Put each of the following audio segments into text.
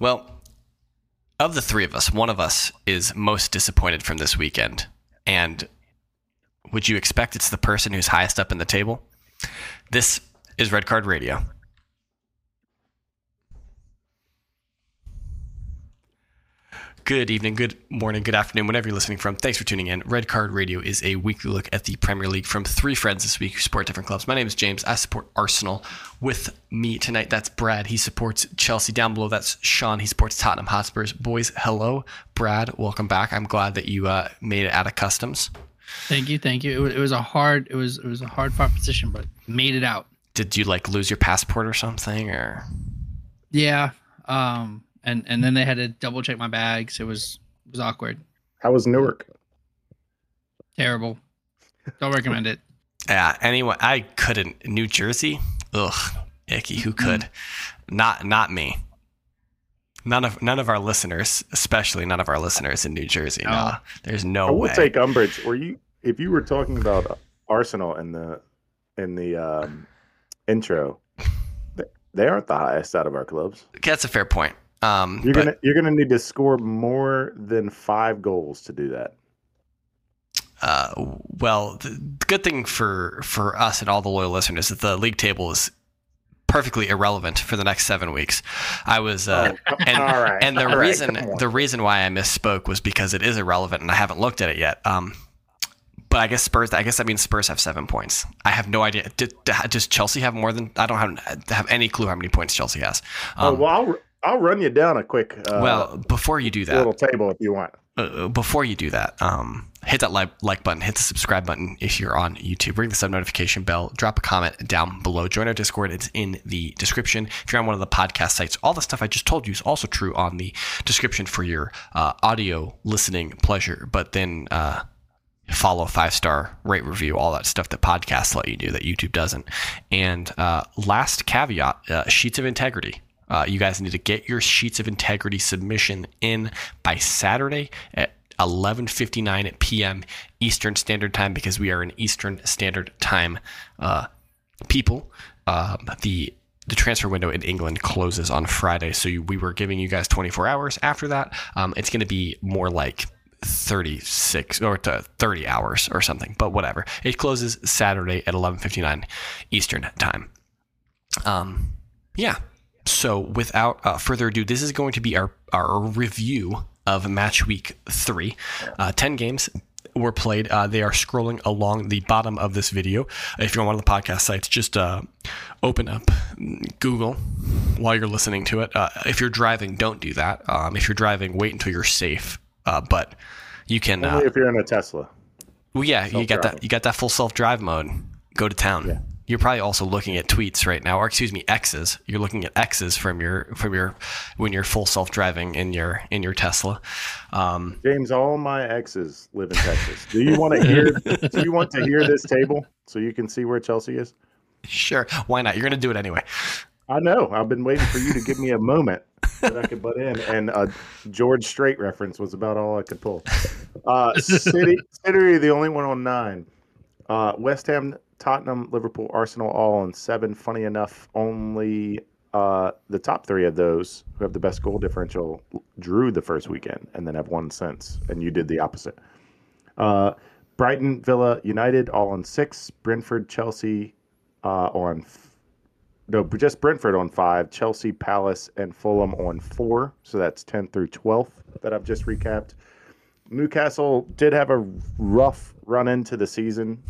Well, of the three of us, one of us is most disappointed from this weekend. And would you expect it's the person who's highest up in the table? This is Red Card Radio. Good evening, good morning, good afternoon, whenever you're listening from. Thanks for tuning in. Red Card Radio is a weekly look at the Premier League from three friends this week who support different clubs. My name is James. I support Arsenal. With me tonight, that's Brad. He supports Chelsea. Down below, that's Sean. He supports Tottenham Hotspurs. Boys, hello. Brad, welcome back. I'm glad that you uh, made it out of customs. Thank you, thank you. It was, it was a hard, it was it was a hard fought position, but made it out. Did you like lose your passport or something, or? Yeah. Um and and then they had to double check my bags. It was it was awkward. How was Newark? Terrible. Don't recommend it. Yeah, anyone I couldn't. New Jersey, ugh, icky. Who could? Mm. Not not me. None of none of our listeners, especially none of our listeners in New Jersey. No, no there's no way. I will way. take umbrage. Were you if you were talking about Arsenal in the in the um, intro? They aren't the highest out of our clubs. That's a fair point. Um, you're but, gonna you're gonna need to score more than five goals to do that. Uh, well, the good thing for for us and all the loyal listeners is that the league table is perfectly irrelevant for the next seven weeks. I was, uh, oh, and, right, and the reason the reason why I misspoke was because it is irrelevant and I haven't looked at it yet. Um, but I guess Spurs. I guess that means Spurs have seven points. I have no idea. Did, does Chelsea have more than? I don't have have any clue how many points Chelsea has. Um, oh, well, I'll, I'll run you down a quick. Uh, well, before you do that, little table if you want. Uh, uh, before you do that, um, hit that like, like button, hit the subscribe button if you're on YouTube. Ring the sub notification bell. Drop a comment down below. Join our Discord. It's in the description. If you're on one of the podcast sites, all the stuff I just told you is also true on the description for your uh, audio listening pleasure. But then. Uh, follow five star rate review all that stuff that podcasts let you do that youtube doesn't and uh, last caveat uh, sheets of integrity uh, you guys need to get your sheets of integrity submission in by Saturday at 11:59 p.m. Eastern Standard Time because we are an Eastern Standard Time uh, people. Um, the the transfer window in England closes on Friday, so you, we were giving you guys 24 hours. After that, um, it's going to be more like 36 or 30 hours or something, but whatever. It closes Saturday at 11:59 Eastern Time. Um, yeah, so, without uh, further ado, this is going to be our, our review of match week three. Uh, 10 games were played. Uh, they are scrolling along the bottom of this video. If you're on one of the podcast sites, just uh, open up Google while you're listening to it. Uh, if you're driving, don't do that. Um, if you're driving, wait until you're safe. Uh, but you can. Only if you're in a Tesla. Well, yeah, you got that. You got that full self drive mode. Go to town. Yeah you're probably also looking at tweets right now, or excuse me, X's. You're looking at X's from your from your when you're full self driving in your in your Tesla. Um, James, all my exes live in Texas. Do you want to hear? do you want to hear this table so you can see where Chelsea is? Sure, why not? You're going to do it anyway. I know. I've been waiting for you to give me a moment that I could butt in, and a George Strait reference was about all I could pull. Uh, City, City, the only one on nine. Uh, West Ham Tottenham, Liverpool, Arsenal all on seven. Funny enough, only uh, the top three of those who have the best goal differential drew the first weekend and then have won since. And you did the opposite. Uh, Brighton, Villa, United all on six. Brentford, Chelsea uh, on f- no, just Brentford on five. Chelsea, Palace, and Fulham on four. So that's ten through twelfth that I've just recapped. Newcastle did have a rough run into the season.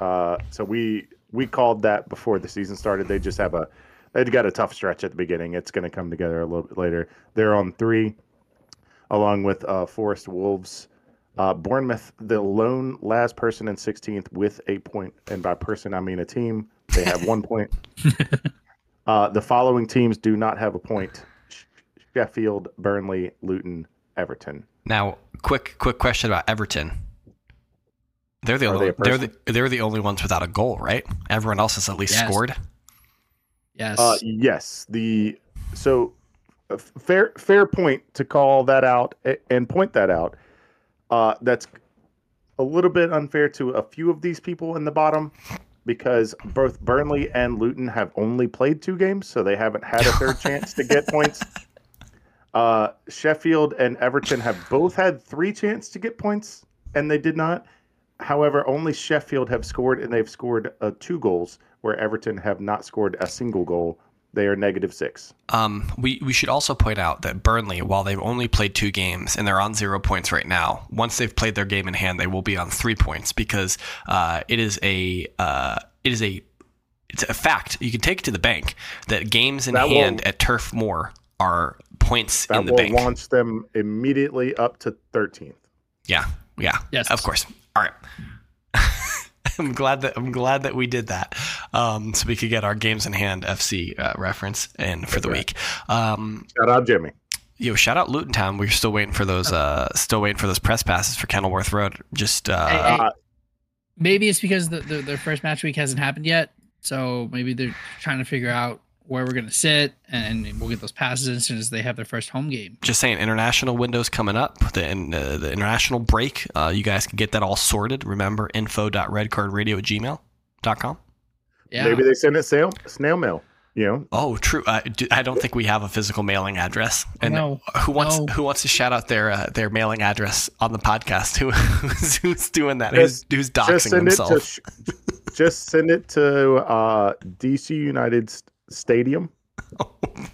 Uh, so we we called that before the season started. They just have a they've got a tough stretch at the beginning. It's going to come together a little bit later. They're on three, along with uh, Forest Wolves. Uh, Bournemouth, the lone last person in 16th with a point, and by person I mean a team. They have one point. Uh, the following teams do not have a point: Sheffield, Burnley, Luton, Everton. Now, quick quick question about Everton. They're the only they are the they're the only ones without a goal, right? Everyone else has at least yes. scored. Yes. Uh, yes. The so uh, fair fair point to call that out and point that out. Uh, that's a little bit unfair to a few of these people in the bottom because both Burnley and Luton have only played two games, so they haven't had a third chance to get points. Uh, Sheffield and Everton have both had three chances to get points, and they did not. However, only Sheffield have scored, and they've scored uh, two goals, where Everton have not scored a single goal. They are negative six. Um, we, we should also point out that Burnley, while they've only played two games and they're on zero points right now, once they've played their game in hand, they will be on three points because uh, it is a uh, it is a it's a fact. You can take it to the bank that games in That will- hand at Turf Moor are points That in the will bank. launch them immediately up to 13th. Yeah, yeah, Yes. of course. All right. I'm glad that I'm glad that we did that, um, so we could get our games in hand FC uh, reference in for the Okay. week. Um, Shout out Jimmy. Yo, shout out Luton Town. We're still waiting for those. Uh, still waiting for those press passes for Kenilworth Road. Just uh, Hey, hey. Uh, Maybe it's because the, the, their first match week hasn't happened yet. So maybe they're trying to figure out where we're going to sit, and, we'll get those passes as soon as they have their first home game. just saying, international windows coming up. The uh, the international break. Uh, you guys can get that all sorted. Remember, info.redcardradio at gmail.com. Yeah. Maybe they send it snail, snail mail. You know, Oh, true. Uh, do, I don't think we have a physical mailing address. And No, who wants no. who wants to shout out their uh, their mailing address on the podcast? Who who's, who's doing that? Who's, who's just doxing send it to just send it to uh, DC United S- Stadium,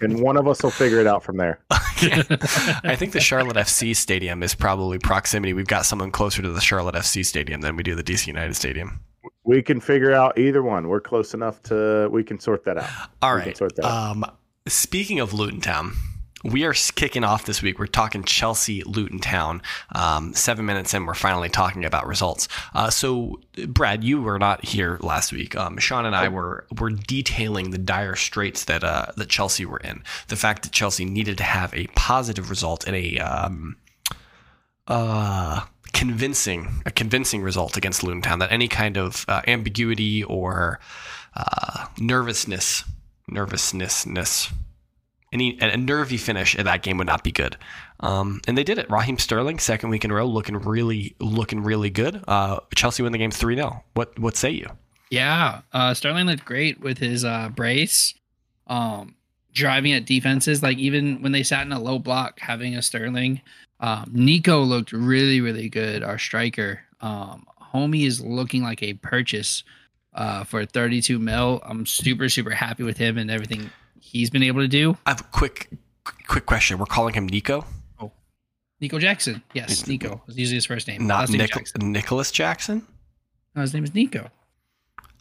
and one of us will figure it out from there. I think the Charlotte FC stadium is probably proximity. We've got someone closer to the Charlotte FC stadium than we do the DC United stadium. We can figure out either one. We're close enough to we can sort that out. All We right. sort that out. Um, speaking of Luton Town, we are kicking off this week. We're talking Chelsea Luton Town. Um, seven minutes in, we're finally talking about results. Uh, so, Brad, you were not here last week. Um, Sean and I were were detailing the dire straits that uh, that Chelsea were in. The fact that Chelsea needed to have a positive result in a um, uh, convincing a convincing result against Luton Town. That any kind of uh, ambiguity or uh, nervousness, nervousness, any a, nervy finish in that game would not be good. Um, and they did it. Raheem Sterling, second week in a row, looking really looking really good. Uh, Chelsea win the game three 0 What what say you? Yeah, uh, Sterling looked great with his uh, brace, um, driving at defenses. Like even when they sat in a low block, having a Sterling. Um, Nico looked really, really good. Our striker, um, homie, is looking like a purchase uh, for 32 mil. I'm super, super happy with him and everything he's been able to do. I have a quick quick question. We're calling him Nico, Oh, Nico Jackson, yes, Nico. Is usually his first name. not name Nic- Jackson. Nicholas Jackson. No, his name is Nico.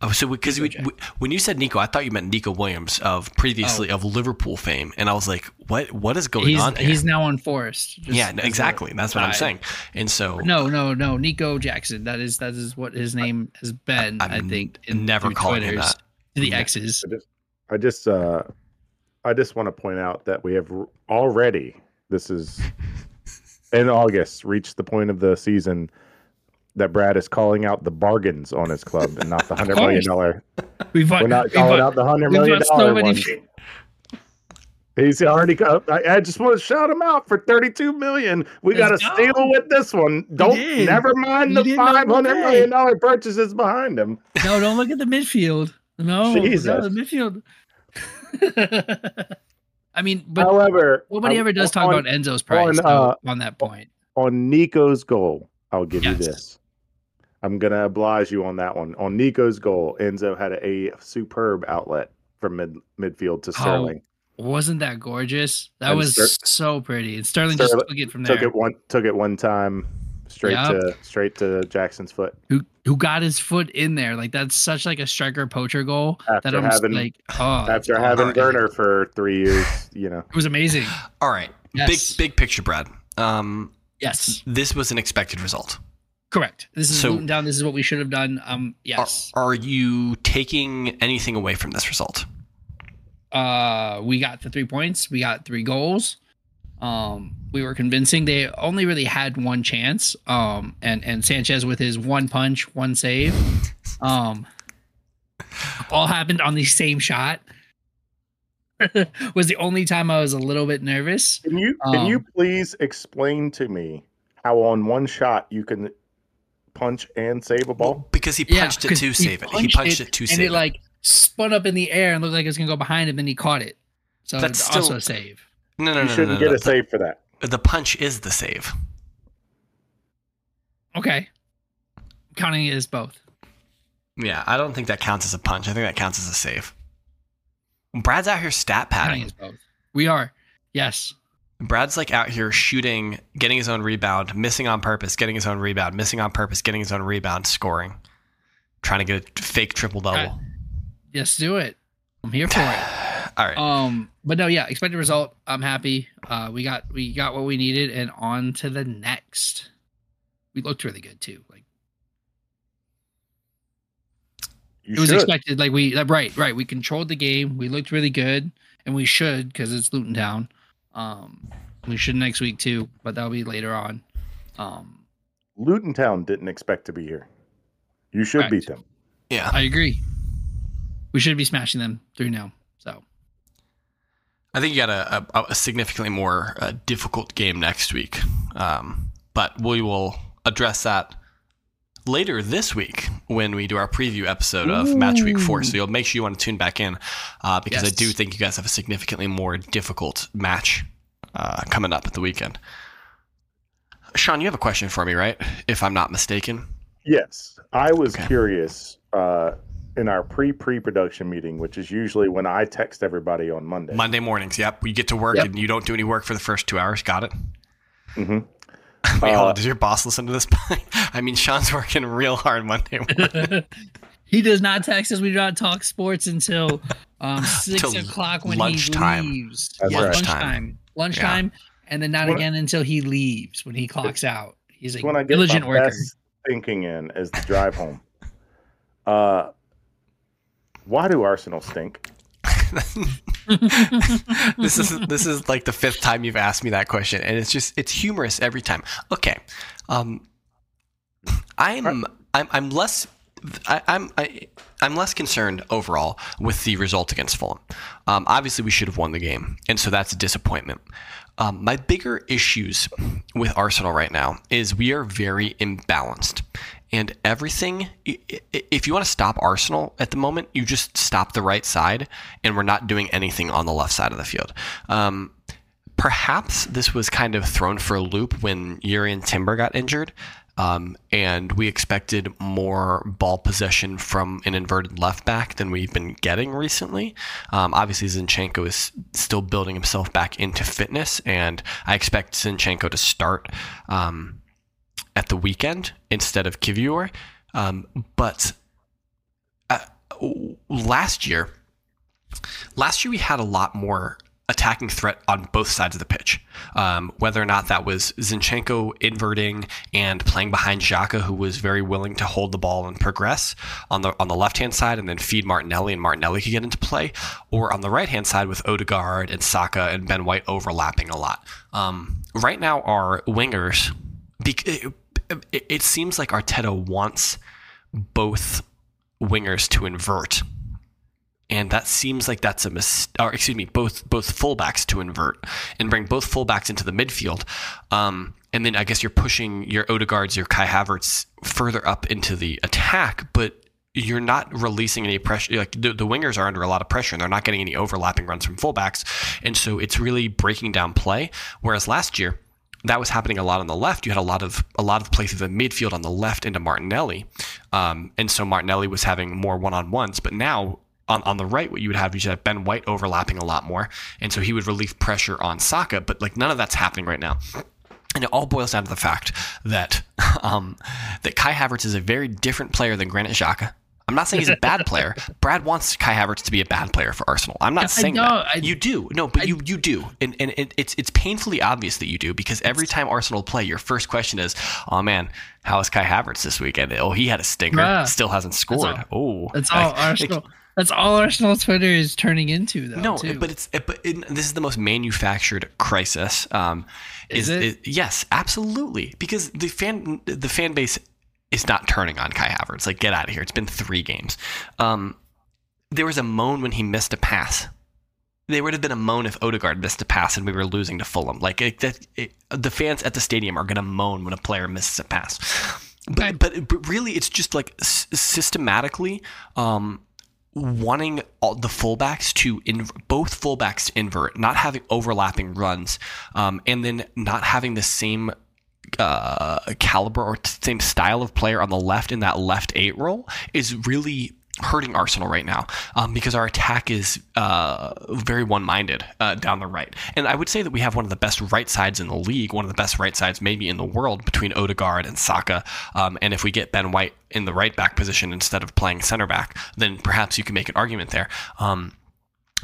Oh, so because Nico we, we, when you said Nico, I thought you meant Neco Williams of previously of Liverpool fame, and I was like, "What? What is going Oh. He's on?" Here? he's now on Forest. yeah, no, exactly. That's what I'm saying. And so, No, no, no. Nico Jackson. That is that is what his name has been. I'm I think. never through calling him that. To the Ne- X's. I just uh, I just want to point out that we have already. This is in August reached the point of the season that Brad is calling out the bargains on his club and not the hundred million dollar. We've We're not calling out the hundred million dollar so one. He's already got. I, I just want to shout him out for thirty-two million. We got to steal with this one. Don't never mind You the five hundred million dollar purchases behind him. No, don't look at the midfield. No, Jesus. no, the midfield. I mean, but However, nobody um, ever does talk on, about Enzo's price on, though, uh, on that point. on Nico's goal. I'll give you this. I'm gonna oblige you on that one. On Nico's goal, Enzo had a superb outlet from mid midfield to Oh, Sterling. Wasn't that gorgeous? That And was Ster- so pretty. And Sterling just took it from there. Took it one took it one time straight Yep. to straight to Jackson's foot. who who got his foot in there. Like that's such like a striker poacher goal that I'm just having- like, oh, After having awesome. Werner for three years, you know. It was amazing. all right, Yes. big big picture, Brad. Um, Yes, this was an expected result. correct. This is So- Luton down. This is what we should have done. Um, Are, yes. are you taking anything away from this result? Uh, we got the three points. We got three goals. Um, we were convincing. They only really had one chance. Um, and and Sanchez with his one punch, one save. Um, all happened on the same shot. was the only time I was a little bit nervous. Can you can you Um, please explain to me how on one shot you can punch and save a ball? Well, because he Yeah, punched it 'cause to he save it. He punched punched it it to save it it. like spun up in the air and looked like it was gonna go behind him, and he caught it. So That's it's also a save. No, no, no. You no, shouldn't no, no, get no. a save for that. The, the punch is the save. Okay. Counting it as both. Yeah, I don't think that counts as a punch. I think that counts as a save. Brad's out here stat Counting padding. as both. We are. Yes. Brad's like out here shooting, getting his own rebound, missing on purpose, getting his own rebound, missing on purpose, getting his own rebound, scoring, trying to get a fake triple double. Yes, do it. I'm here for it. All right. Um, but no, yeah, expected result. I'm happy. Uh, we got we got what we needed, and on to the next. We looked really good too. Like You it was should. expected. Like we right, right. We controlled the game. We looked really good, and we should because it's Luton Town. Um, we should next week too, but that'll be later on. Um, Luton Town didn't expect to be here. You should Correct. beat them. yeah. I agree. We should be smashing them through now. So I think you got a, a, a significantly more uh, difficult game next week. Um, but we will address that later this week when we do our preview episode of Match Week 4. So you'll make sure you want to tune back in uh, because I do think you guys have a significantly more difficult match uh, coming up at the weekend. Sean, you have a question for me, right? If I'm not mistaken. Yes, I was Okay. curious uh, in our pre pre production meeting, which is usually when I text everybody on Monday. Monday mornings, yep. You get to work Yep. and you don't do any work for the first two hours. Got it? hmm Wait, hold Uh, on. Does your boss listen to this? I mean, Sean's working real hard Monday morning. he does not text us. We do not talk sports until um, six o'clock when lunchtime. he leaves. That's Yeah, right. lunchtime. Lunchtime, and then not When- again until he leaves when he clocks out. He's a when I get diligent my worker. best thinking in is the drive home. Uh, why do Arsenal stink? this is this is like the fifth time you've asked me that question, and it's just it's humorous every time. Okay, um, I'm I'm I'm less. I, I'm I, I'm less concerned overall with the result against Fulham. Um, obviously, we should have won the game, and so that's a disappointment. Um, my bigger issues with Arsenal right now is we are very imbalanced, and everything. If you want to stop Arsenal at the moment, you just stop the right side, and we're not doing anything on the left side of the field. Um, perhaps this was kind of thrown for a loop when Jurriën Timber got injured. Um, and we expected more ball possession from an inverted left back than we've been getting recently. Um, obviously, Zinchenko is still building himself back into fitness, and I expect Zinchenko to start um, at the weekend instead of Kiwior. Um, but uh, last year, last year we had a lot more attacking threat on both sides of the pitch. Um, whether or not that was Zinchenko inverting and playing behind Xhaka, who was very willing to hold the ball and progress on the on the left hand side, and then feed Martinelli, and Martinelli could get into play, or on the right hand side with Odegaard and Saka and Ben White overlapping a lot. Um, right now, our wingers, it, seems like Arteta wants both wingers to invert. And that seems like that's a mis or excuse me both both fullbacks to invert and bring both fullbacks into the midfield. Um, and then I guess you're pushing your Odegaards your Kai Havertz further up into the attack but you're not releasing any pressure like the, the wingers are under a lot of pressure and they're not getting any overlapping runs from fullbacks. And so it's really breaking down play. Whereas last year that was happening a lot on the left. You had a lot of a lot of places in midfield on the left into Martinelli, um, and so Martinelli was having more one on ones. But now on, on the right, what you would have you should have Ben White overlapping a lot more, and so he would relieve pressure on Saka. But like none of that's happening right now. And it all boils down to the fact that um, that Kai Havertz is a very different player than Granit Xhaka. I'm not saying he's a bad player. Brad wants Kai Havertz to be a bad player for Arsenal. I'm not saying know, that. I- you do. No, but you you do. And and it, it's it's painfully obvious that you do because every time Arsenal play, your first question is, "Oh man, how is Kai Havertz this weekend? Oh, he had a stinker. Bruh. Still hasn't scored. oh, That's I- all Arsenal. That's all Arsenal Twitter is turning into, though. no, too. but it's it, but it, this is the most manufactured crisis. Um, Is it? yes, absolutely, because the fan the fan base is not turning on Kai Havertz. Like, get out of here! It's been three games. Um, there was a moan when he missed a pass. There would have been a moan if Odegaard missed a pass and we were losing to Fulham. Like it, that, it, the fans at the stadium are going to moan when a player misses a pass. But, but but really, it's just like s- systematically. Um, wanting all the fullbacks to in, both fullbacks to invert, not having overlapping runs, um, and then not having the same uh, caliber or same style of player on the left in that left eight role is really hurting Arsenal right now um, because our attack is uh, very one minded uh, down the right. And I would say that we have one of the best right sides in the league, one of the best right sides maybe in the world between Odegaard and Saka. Um, and if we get Ben White in the right back position instead of playing center back, then perhaps you can make an argument there. Um,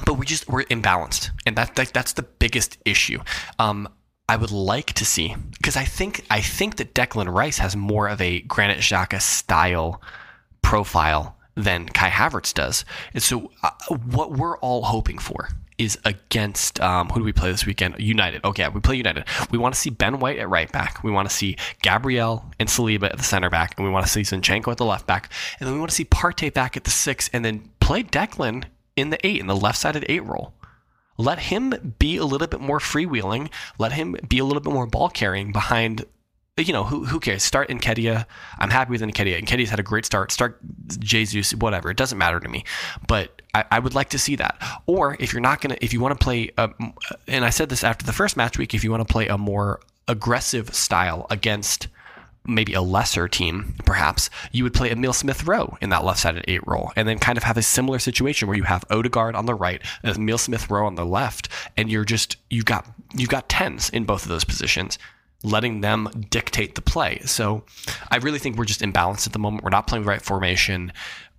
but we just we're imbalanced, and that, that that's the biggest issue. Um, I would like to see because I think I think that Declan Rice has more of a Granit Xhaka style profile than Kai Havertz does. And so, uh, what we're all hoping for is against um, who do we play this weekend? United. Okay, we play United. We want to see Ben White at right back. We want to see Gabriel and Saliba at the center back, and we want to see Zinchenko at the left back, and then we want to see Partey back at the six, and then play Declan in the eight in the left sided eight role. Let him be a little bit more freewheeling. Let him be a little bit more ball carrying behind you know, who who cares? Start Nketiah. I'm happy with Nketiah. Nketiah's had a great start. Start Jesus, whatever. It doesn't matter to me. But I, I would like to see that. Or if you're not gonna, if you want to play, a, and I said this after the first match week, if you want to play a more aggressive style against maybe a lesser team, perhaps, you would play Emil Smith Rowe in that left sided eight role, and then kind of have a similar situation where you have Odegaard on the right, Emil Smith Rowe on the left, and you're just you've got you've got tens in both of those positions letting them dictate the play. So I really think we're just imbalanced at the moment. We're not playing the right formation.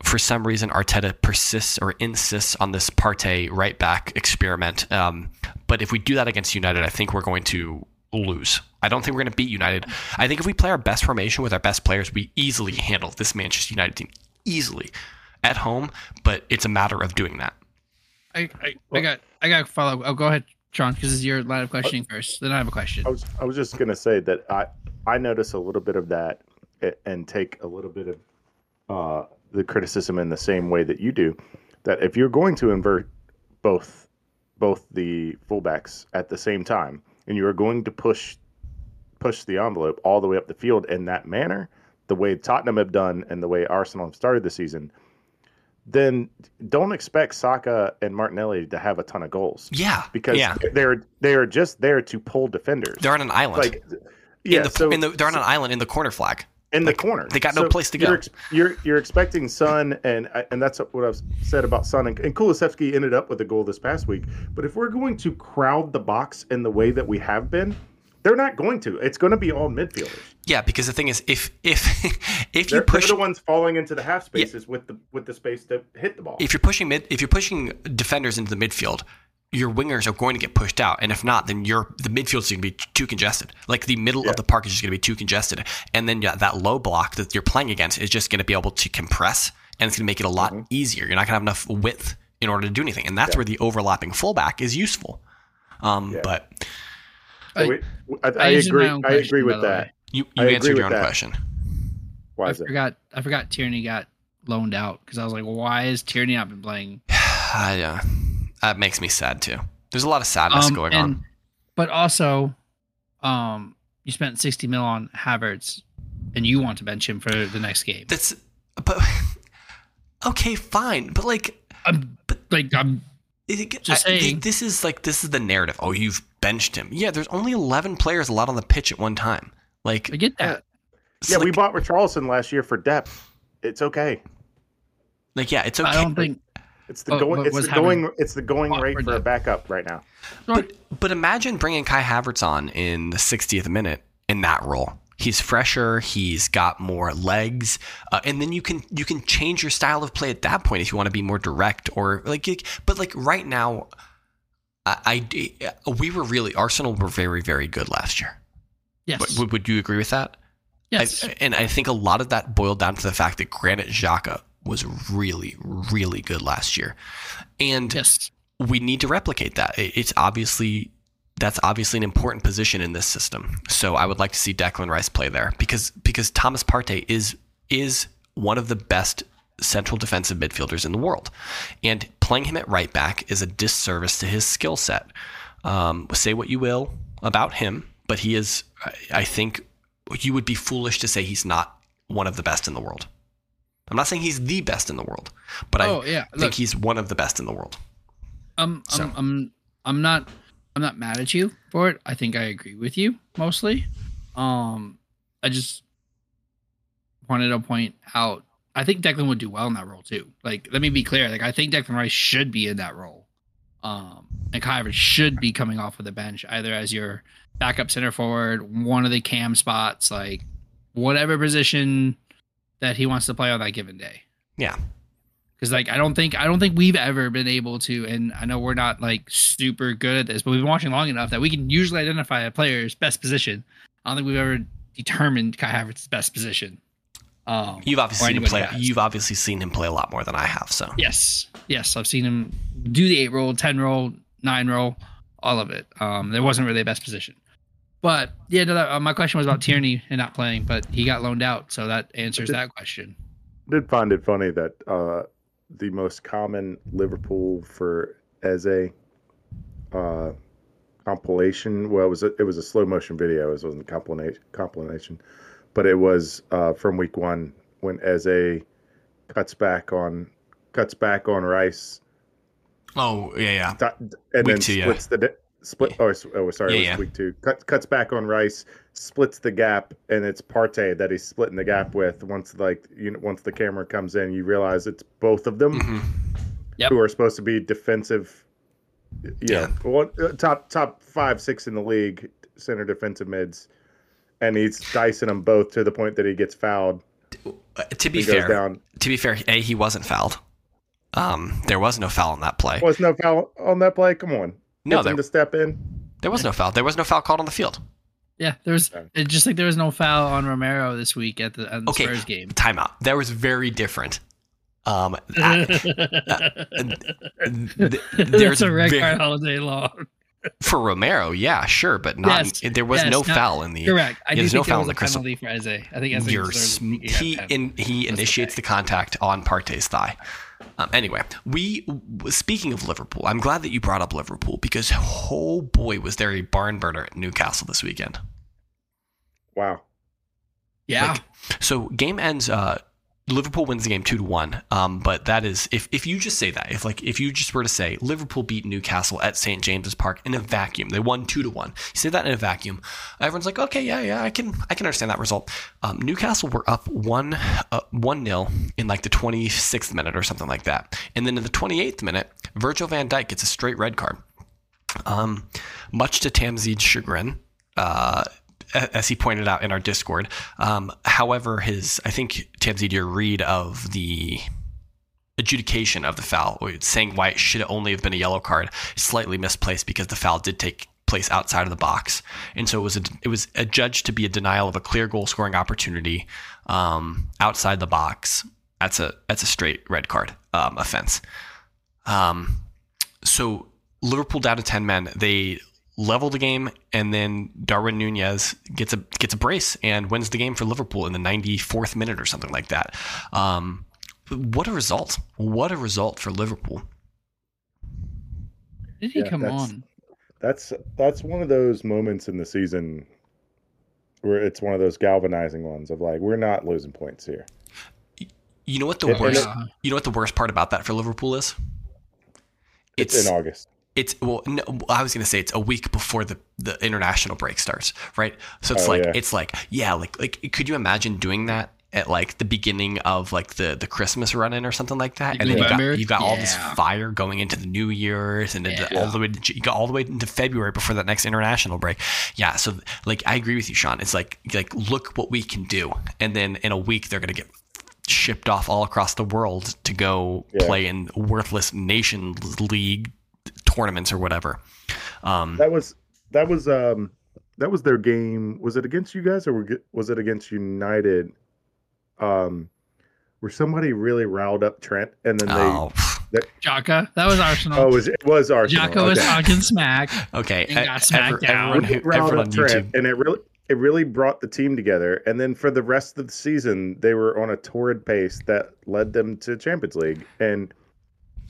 For some reason, Arteta persists or insists on this Partey right back experiment. Um, but if we do that against United, I think we're going to lose. I don't think we're going to beat United. I think if we play our best formation with our best players, we easily handle this Manchester United team easily at home. But it's a matter of doing that. I, I, I got I got to follow. Oh, go ahead. John, because it's your line of questioning first. Then I have a question. I was I was just gonna say that I I notice a little bit of that and take a little bit of uh, the criticism in the same way that you do. That if you're going to invert both both the fullbacks at the same time, and you are going to push push the envelope all the way up the field in that manner, the way Tottenham have done and the way Arsenal have started the season, then don't expect Saka and Martinelli to have a ton of goals. Yeah, because yeah. they're they are just there to pull defenders. They're on an island. Like, yeah, in the, so, in the, they're on an island in the corner flag. In like, the corner, they got no place to go. You're, you're, you're expecting Son and and that's what I've said about Son and, and Kulusevski ended up with a goal this past week. But if we're going to crowd the box in the way that we have been, they're not going to. It's going to be all midfielders. Yeah, because the thing is, if if if they're, you push they're the ones falling into the half spaces yeah. with the with the space to hit the ball. If you're pushing mid, if you're pushing defenders into the midfield, your wingers are going to get pushed out, and if not, then your the midfield is going to be too congested. Like the middle yeah. of the park is just going to be too congested, and then yeah, that low block that you're playing against is just going to be able to compress, and it's going to make it a lot mm-hmm. easier. You're not going to have enough width in order to do anything, and that's yeah. where the overlapping fullback is useful. Um, but I, I, I, I agree. I agree with that. You, you answered your own that. question. Why I is forgot. It? I forgot i forgot Tierney got loaned out because I was like, why is Tierney not been playing? yeah, that makes me sad too. There's a lot of sadness um, going and, on. But also, um, you spent 60 mil on Havertz, and you want to bench him for the next game. That's but okay, fine, but like, I'm but like I'm just I, saying. This is like this is the narrative. Oh, you've benched him. Yeah, there's only 11 players allowed on the pitch at one time. Like I get that. Yeah, like, we bought Richarlison last year for depth. It's okay. Like yeah, it's okay. I don't think it's the oh, going. It's the going. It's the going rate for a backup right now. But but imagine bringing Kai Havertz on in the 60th minute in that role. He's fresher. He's got more legs, uh, and then you can you can change your style of play at that point if you want to be more direct or like. But like right now, I, I we were really Arsenal were very very good last year. Yes. Would, would you agree with that? Yes. I, and I think a lot of that boiled down to the fact that Granit Xhaka was really, really good last year. And yes. we need to replicate that. It's obviously that's obviously an important position in this system. So I would like to see Declan Rice play there because because Thomas Partey is is one of the best central defensive midfielders in the world, and playing him at right back is a disservice to his skill set. Um, say what you will about him, but he is. I think you would be foolish to say he's not one of the best in the world. I'm not saying he's the best in the world, but oh I yeah, think look, he's one of the best in the world. I'm, So- I'm, I'm, I'm not, I'm not mad at you for it. I think I agree with you mostly. Um, I just wanted to point out. I think Declan would do well in that role too. Like, let me be clear. Like, I think Declan Rice should be in that role. Um, and Havertz should be coming off of the bench either as your backup center forward, one of the cam spots, like whatever position that he wants to play on that given day Yeah. because like I don't think I don't think we've ever been able to, and I know we're not like super good at this, but we've been watching long enough that we can usually identify a player's best position. I don't think we've ever determined Kai Havertz's best position. Um, You've obviously seen him play. has. You've obviously seen him play a lot more than I have. So yes, yes, I've seen him do the eight roll, ten roll, nine roll, all of it. Um, there wasn't really a best position, but yeah, no, that, uh, my question was about Tierney and not playing, but he got loaned out, so that answers that question. did find it funny that uh, the most common Liverpool for Eze uh, compilation. Well, it was a, it was a slow motion video. It wasn't a compilation, compilation, but it was uh, from week one when Eze cuts back on cuts back on Rice oh yeah, yeah. dot- and Week then two, yeah. the di- split. Oh, oh sorry, Yeah, it was yeah. week two. Cut, cuts back on Rice, splits the gap, and it's Partey that he's splitting the gap with. Once like you know, once the camera comes in, you realize it's both of them Mhm. Yep. who are supposed to be defensive. Yeah, one, uh, top top five, six in the league, center defensive mids, and he's dicing them both to the point that he gets fouled. Uh, to be fair, down. to be fair, a he wasn't fouled. Um, there was no foul on that play. Was no foul on that play? Come on, No, there, him to step in. there was no foul. There was no foul called on the field. Yeah, there was Okay. just like there was no foul on Romero this week at the, at the Okay. Spurs game. Timeout. That was very different. Um, at- th- That's there's a red very- card all day long. for Romero, yeah, sure, but not. Yes, there was yes, no not- foul in the. Correct. I Yeah, there's no foul in the crystal- penalty for Eze. I think Eze You're deserves sm- to get he in, he initiates okay. the contact on Partey's thigh. Um, anyway, we speaking of Liverpool, I'm glad that you brought up Liverpool because oh boy, was there a barn burner at Newcastle this weekend. Wow. Yeah. Like, so game ends. Uh, Liverpool wins the game two to one. Um, but that is if if you just say that, if like if you just were to say Liverpool beat Newcastle at St James's Park in a vacuum, they won two to one. You say that in a vacuum, everyone's like, okay, yeah, yeah, I can I can understand that result. Um, Newcastle were up one uh, one nil in like the twenty sixth minute or something like that, and then in the twenty eighth minute, Virgil Van Dijk gets a straight red card. Um, much to Tamzid's chagrin. Uh, as he pointed out in our Discord. Um, however, his I think Tamzid your read of the adjudication of the foul, saying why it should only have been a yellow card, slightly misplaced because the foul did take place outside of the box, and so it was a, it was adjudged to be a denial of a clear goal scoring opportunity um, outside the box. That's a that's a straight red card um, offense. Um, so Liverpool down to ten men. They level the game, and then Darwin Nunez gets a gets a brace and wins the game for Liverpool in the 94th minute or something like that. Um, what a result! What a result for Liverpool. Did he Yeah, come that's- on? That's that's one of those moments in the season where it's one of those galvanizing ones of like we're not losing points here. You know what the And- and worst? You know what the worst part about that for Liverpool is? It's, in August. It's well no, i was going to say it's a week before the, the international break starts right? So it's Oh, like yeah. it's like yeah like like could you imagine doing that at like the beginning of like the the christmas run in or something like that? Like and then you got you got all this fire going into the new year's and into Yeah. all the way to, you got all the way into february before that next international break. Yeah so like i agree with you sean. It's like like look what we can do. And then in a week they're going to get shipped off all across the world to go Yeah. play in worthless nation league tournaments or whatever. Um, That was that was um that was their game. Was it against you guys or was it against United? Um, where somebody really riled up Trent and then they oh, Xhaka, that was Arsenal. oh it was, it was Arsenal. Xhaka was okay. talking smack. okay. And got smacked down. everyone, who, riled everyone up on Trent, and it really it really brought the team together. And then for the rest of the season, they were on a torrid pace that led them to Champions League. And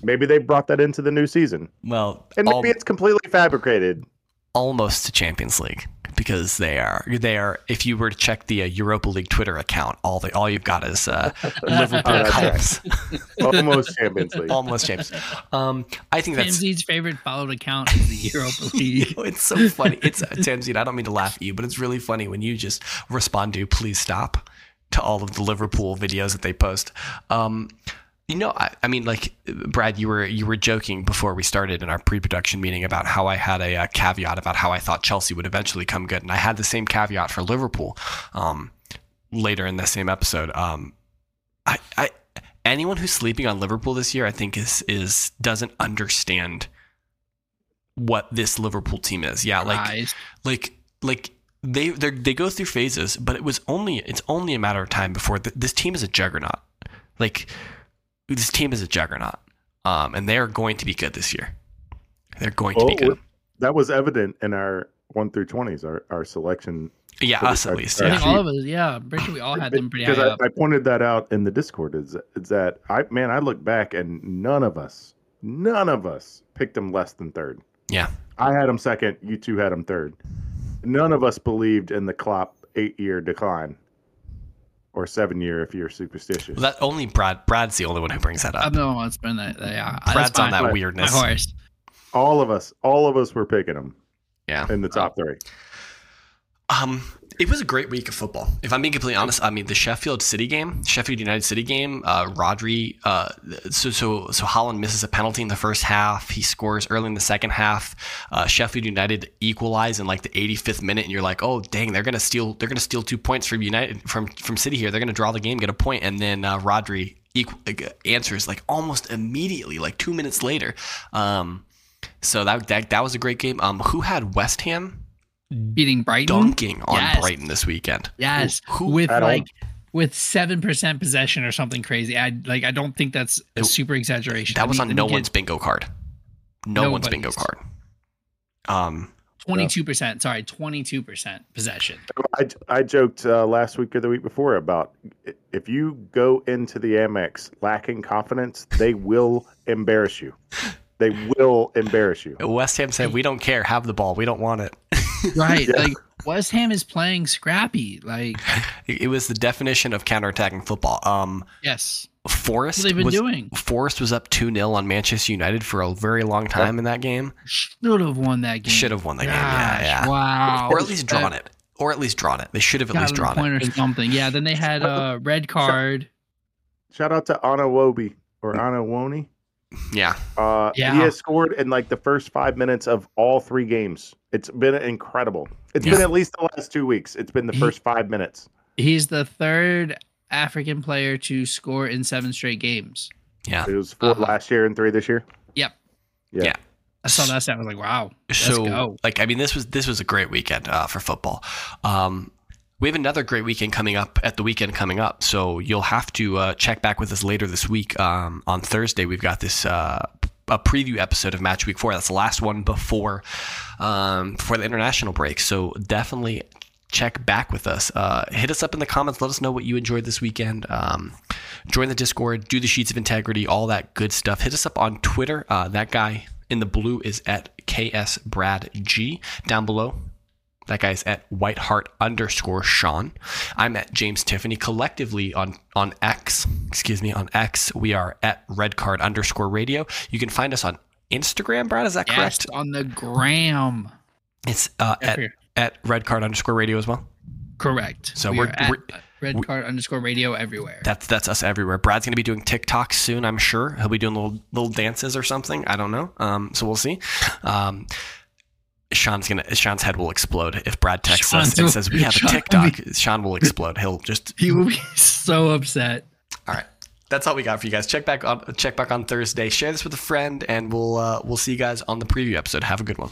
maybe they brought that into the new season. Well, And al- maybe it's completely fabricated. almost to Champions League. because they are they are. If you were to check the uh, Europa League Twitter account, all the all you've got is uh, Liverpool Oh, that's right. Cups, Almost Champions League. almost James. Um, I think that's Timsy's favorite followed account is the Europa League. it's so funny. It's Tamsin. I don't mean to laugh at you, but it's really funny when you just respond to "please stop" to all of the Liverpool videos that they post. Um, you know, I, I mean, like Brad, you were you were joking before we started in our pre-production meeting about how I had a, uh caveat about how I thought Chelsea would eventually come good, and I had the same caveat for Liverpool um, later in the same episode. Um, I, I anyone who's sleeping on Liverpool this year, I think is is doesn't understand what this Liverpool team is. Yeah, like like like they they they go through phases, but it was only it's only a matter of time before th- this team is a juggernaut. Like this team is a juggernaut, um, and they are going to be good this year. They're going to be good. That was evident in our one through twenties, our, our selection. Yeah, for the us at side- least. I Yeah. think all of us, yeah, I'm pretty sure we all had them pretty high Because up. I, I pointed that out in the Discord. Is, is that I man, I look back and none of us, none of us picked them less than third. Yeah. I had them second. You two had them third. None of us believed in the Klopp eight year decline, or seven year if you're superstitious. Well, That only Brad. Brad's the only one who brings that up. I'm up. the one that's been that. Yeah, Brad's on that My- weirdness. Of course. all of us, all of us were picking them Yeah. in the top three. Um, it was a great week of football. If I'm being completely honest, I mean the Sheffield City game, Sheffield United City game. Uh, Rodri, uh, so so so Haaland misses a penalty in the first half. He scores early in the second half. Uh, Sheffield United equalize in like the 85th minute, and you're like, oh dang, they're gonna steal. They're gonna steal two points from United from from City here. They're gonna draw the game, get a point, and then uh, Rodri equal, answers like almost immediately, like two minutes later. Um, so that that that was a great game. Um, who had West Ham? Beating Brighton. dunking on Yes. Brighton this weekend. Yes, Who- with At all. like with seven percent possession or something crazy. I like. I don't think that's a It- super exaggeration. That was on no one's one's bingo card. No one's bingo card. Um, twenty-two percent. Sorry, twenty-two percent possession. I, I joked uh, last week or the week before about if you go into the Amex lacking confidence, they will embarrass you. They will embarrass you. West Ham said, "We don't care. Have the ball. We don't want it." Right. Yeah. Like West Ham is playing scrappy. Like It it was the definition of counterattacking football. Um, yes, Forest what they've been was doing. Forest was up two 0 on Manchester United for a very long time in that game. Should have won that game. Should have won that game. Yeah, yeah. Wow. Or at least drawn it. Or at least drawn it. They should have at least drawn point it. or something. Yeah. Then they had a red card. Shout out to Anna Wobi or Anna Woni. Yeah. Uh, Yeah. He has scored in like the first five minutes of all three games. It's been incredible. It's Yeah. been at least the last two weeks. It's been the He- first five minutes. He's the third African player to score in seven straight games. Yeah. It was four Uh-huh. last year and three this year. Yep. Yeah. Yeah. I saw that stat. I was like, wow. Let's so go. like I mean this was this was a great weekend uh, for football. Um, we have another great weekend coming up at the weekend coming up, so you'll have to uh, check back with us later this week. Um, on Thursday, we've got this uh, a preview episode of Match Week Four. That's the last one before um, before the international break. So definitely check back with us. Uh, hit us up in the comments. Let us know what you enjoyed this weekend. Um, join the Discord. Do the sheets of integrity. All that good stuff. Hit us up on Twitter. Uh, that guy in the blue is at KS Brad G. Down below, that guy's at WhiteHart underscore Sean. I'm at James Tiffany. Collectively on on X, excuse me, on X, we are at Red Card underscore Radio. You can find us on Instagram, Brad. Is that Yes, correct? on the gram. It's uh, at Every- at Red Card underscore Radio as well. Correct. So we we're- are at we're- red we- card underscore radio everywhere. That's that's us everywhere. Brad's gonna be doing TikTok soon, I'm sure. He'll be doing little little dances or something. I don't know. Um, so we'll see. Um, Sean's gonna Sean's head will explode if Brad texts Sean us and will- says we have a Sean will TikTok. be- Sean will explode. He'll just he will be so upset. all right. That's all we got for you guys. Check back on check back on Thursday. Share this with a friend, and we'll uh, we'll see you guys on the preview episode. Have a good one.